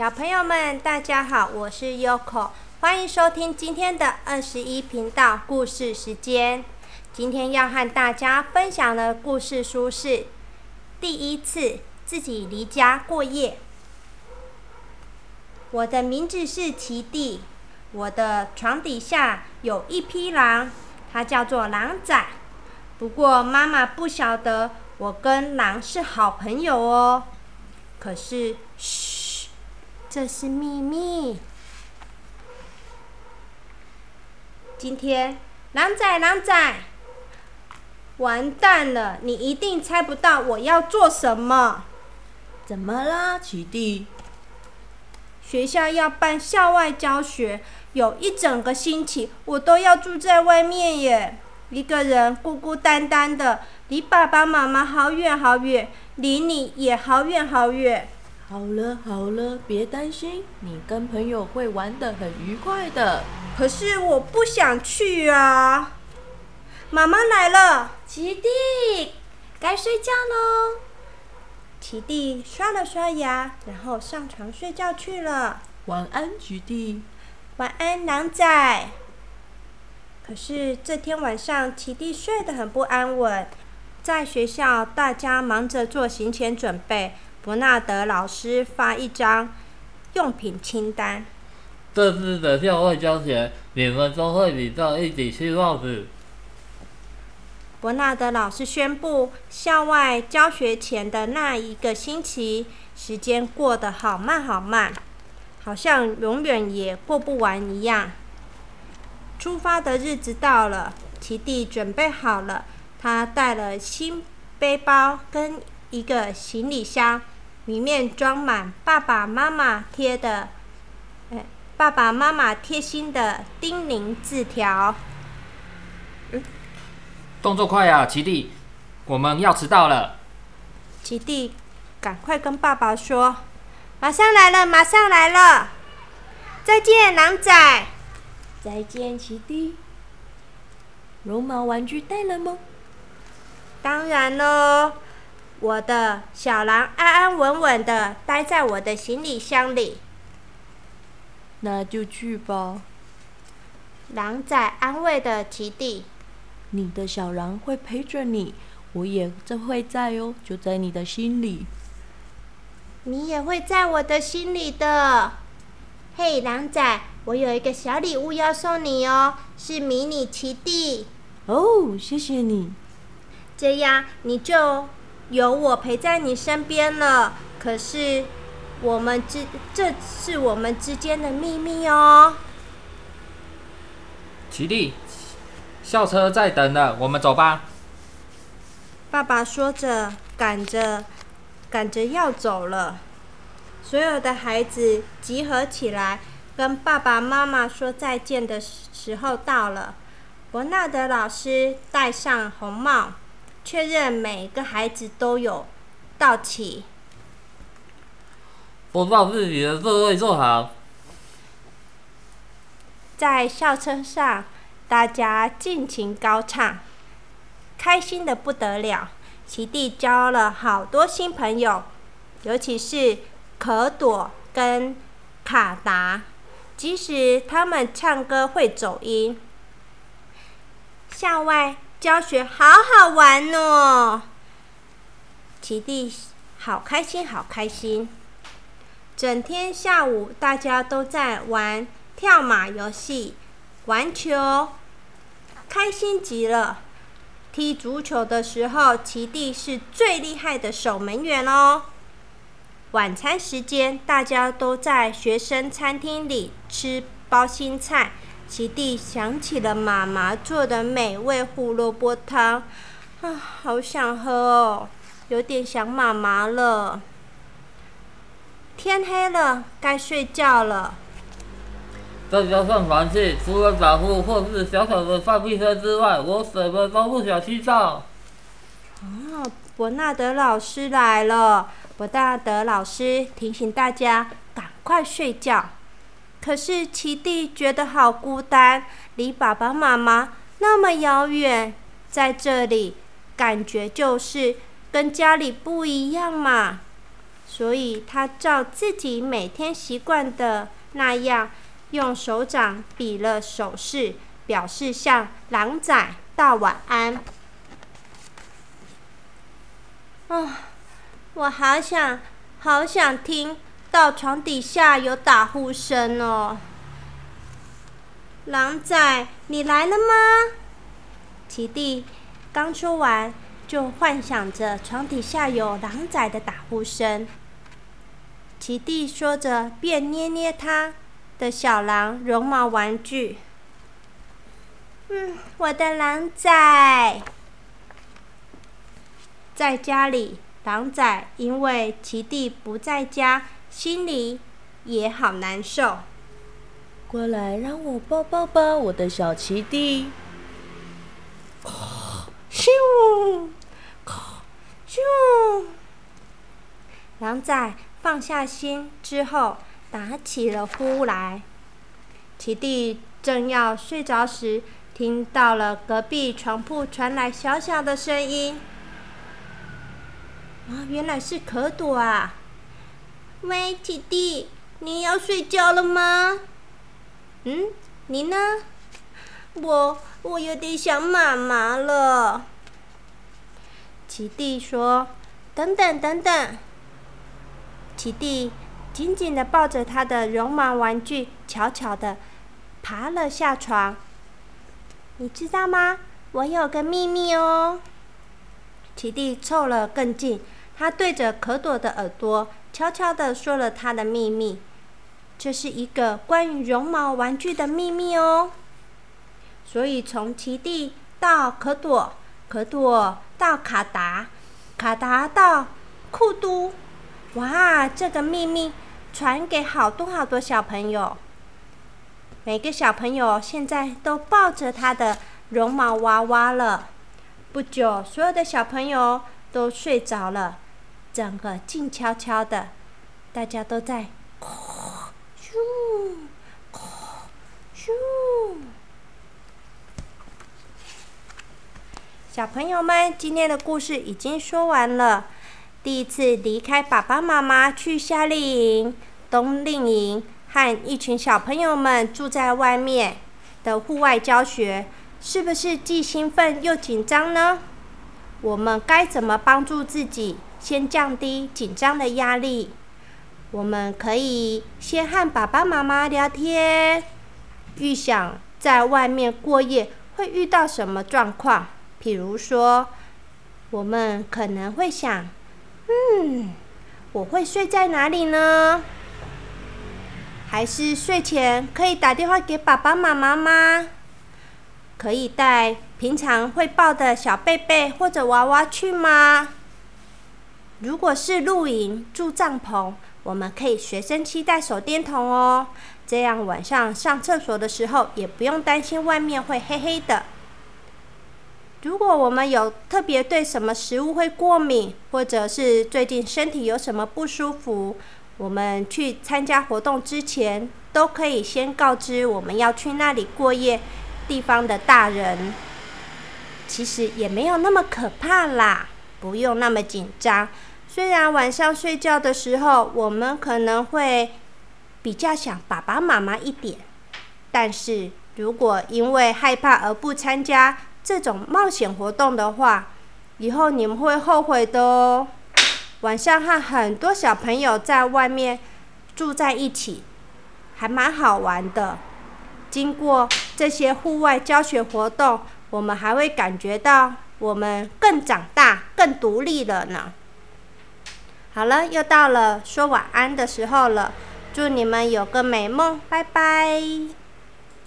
小朋友们，大家好，我是 Yoko，欢迎收听今天的二十一频道故事时间。今天要和大家分享的故事书是《第一次自己离家过夜》。我的名字是奇弟，我的床底下有一匹狼，它叫做狼仔。不过妈妈不晓得我跟狼是好朋友哦。可是，嘘，这是秘密。今天，狼仔，狼仔，完蛋了！你一定猜不到我要做什么。怎么啦，奇弟？学校要办校外教学，有一整个星期，我都要住在外面耶。一个人孤孤单单的，离爸爸妈妈好远好远，离你也好远好远。好了好了，别担心，你跟朋友会玩得很愉快的。可是我不想去啊！妈妈来了，奇弟，该睡觉喽。奇弟刷了刷牙，然后上床睡觉去了。晚安，奇弟。晚安，狼仔。可是这天晚上，奇弟睡得很不安稳。在学校，大家忙着做行前准备。伯纳德老师发一张用品清单。这次的校外教学，你们都会比照一起去。伯纳德老师宣布，校外教学前的那一个星期，时间过得好慢好慢，好像永远也过不完一样。出发的日子到了，奇弟准备好了，他带了新背包跟一个行李箱，里面装满爸爸妈妈贴的，哎，爸爸妈妈贴心的叮咛字条。嗯，动作快啊，奇弟，我们要迟到了。奇弟，赶快跟爸爸说，马上来了，马上来了。再见，狼仔。再见，奇弟。绒毛玩具带了吗？当然喽，我的小狼安安稳稳的待在我的行李箱里。那就去吧。狼仔安慰的奇弟：“你的小狼会陪着你，我也会在哦，就在你的心里。你也会在我的心里的。嘿，狼仔。”我有一个小礼物要送你哦，是迷你奇弟。哦，谢谢你。这样你就有我陪在你身边了。可是我们之这是我们之间的秘密哦。奇弟，校车在等了，我们走吧。爸爸说着，赶着赶着要走了。所有的孩子集合起来。跟爸爸妈妈说再见的时候到了，伯纳德老师戴上红帽，确认每个孩子都有到齐。我把自己的座位坐好。在校车上，大家尽情高唱，开心的不得了。奇弟交了好多新朋友，尤其是可朵跟卡达。即使他们唱歌会走音，校外教学好好玩哦！奇弟好开心，好开心！整天下午大家都在玩跳马游戏、玩球，开心极了。踢足球的时候，奇弟是最厉害的守门员哦。晚餐时间，大家都在学生餐厅里吃包心菜。奇弟想起了妈妈做的美味胡萝卜汤，啊，好想喝哦，有点想妈妈了。天黑了，该睡觉了。在家上除了打呼或是小小的放屁声之外，我什么都不想听到。啊，伯纳德老师来了。伯纳德老师提醒大家赶快睡觉，可是奇弟觉得好孤单，离爸爸妈妈那么遥远，在这里感觉就是跟家里不一样嘛。所以他照自己每天习惯的那样，用手掌比了手势，表示向狼仔道晚安。啊，我好想，好想听到床底下有打呼声哦。狼仔，你来了吗？奇弟刚说完，就幻想着床底下有狼仔的打呼声。奇弟说着，便捏捏他的小狼绒毛玩具。嗯，我的狼仔。在家里，狼仔因为奇弟不在家，心里也好难受。过来，让我抱抱吧，我的小奇弟。咻，咻！狼仔放下心之后，打起了呼来。奇弟正要睡着时，听到了隔壁床铺传来小小的声音。啊，原来是可朵啊！喂，奇弟，你要睡觉了吗？嗯，你呢？我我有点想妈妈了。奇弟说：“等等等等。”奇弟紧紧的抱着他的绒毛玩具，悄悄的爬了下床。你知道吗？我有个秘密哦。奇弟凑了更近。他对着可朵的耳朵悄悄地说了他的秘密，这是一个关于绒毛玩具的秘密哦。所以从奇蒂到可朵，可朵到卡达，卡达到库都，哇，这个秘密传给好多好多小朋友。每个小朋友现在都抱着他的绒毛娃娃了。不久，所有的小朋友都睡着了。整个静悄悄的，大家都在“咻，咻”。小朋友们，今天的故事已经说完了。第一次离开爸爸妈妈去夏令营、冬令营，和一群小朋友们住在外面的户外教学，是不是既兴奋又紧张呢？我们该怎么帮助自己？先降低紧张的压力，我们可以先和爸爸妈妈聊天，预想在外面过夜会遇到什么状况。比如说，我们可能会想：嗯，我会睡在哪里呢？还是睡前可以打电话给爸爸妈妈吗？可以带平常会抱的小贝贝或者娃娃去吗？如果是露营住帐篷，我们可以随身携带手电筒哦，这样晚上上厕所的时候也不用担心外面会黑黑的。如果我们有特别对什么食物会过敏，或者是最近身体有什么不舒服，我们去参加活动之前都可以先告知我们要去那里过夜地方的大人。其实也没有那么可怕啦，不用那么紧张。虽然晚上睡觉的时候，我们可能会比较想爸爸妈妈一点，但是如果因为害怕而不参加这种冒险活动的话，以后你们会后悔的哦。晚上和很多小朋友在外面住在一起，还蛮好玩的。经过这些户外教学活动，我们还会感觉到我们更长大、更独立了呢。好了，又到了说晚安的时候了。祝你们有个美梦，拜拜。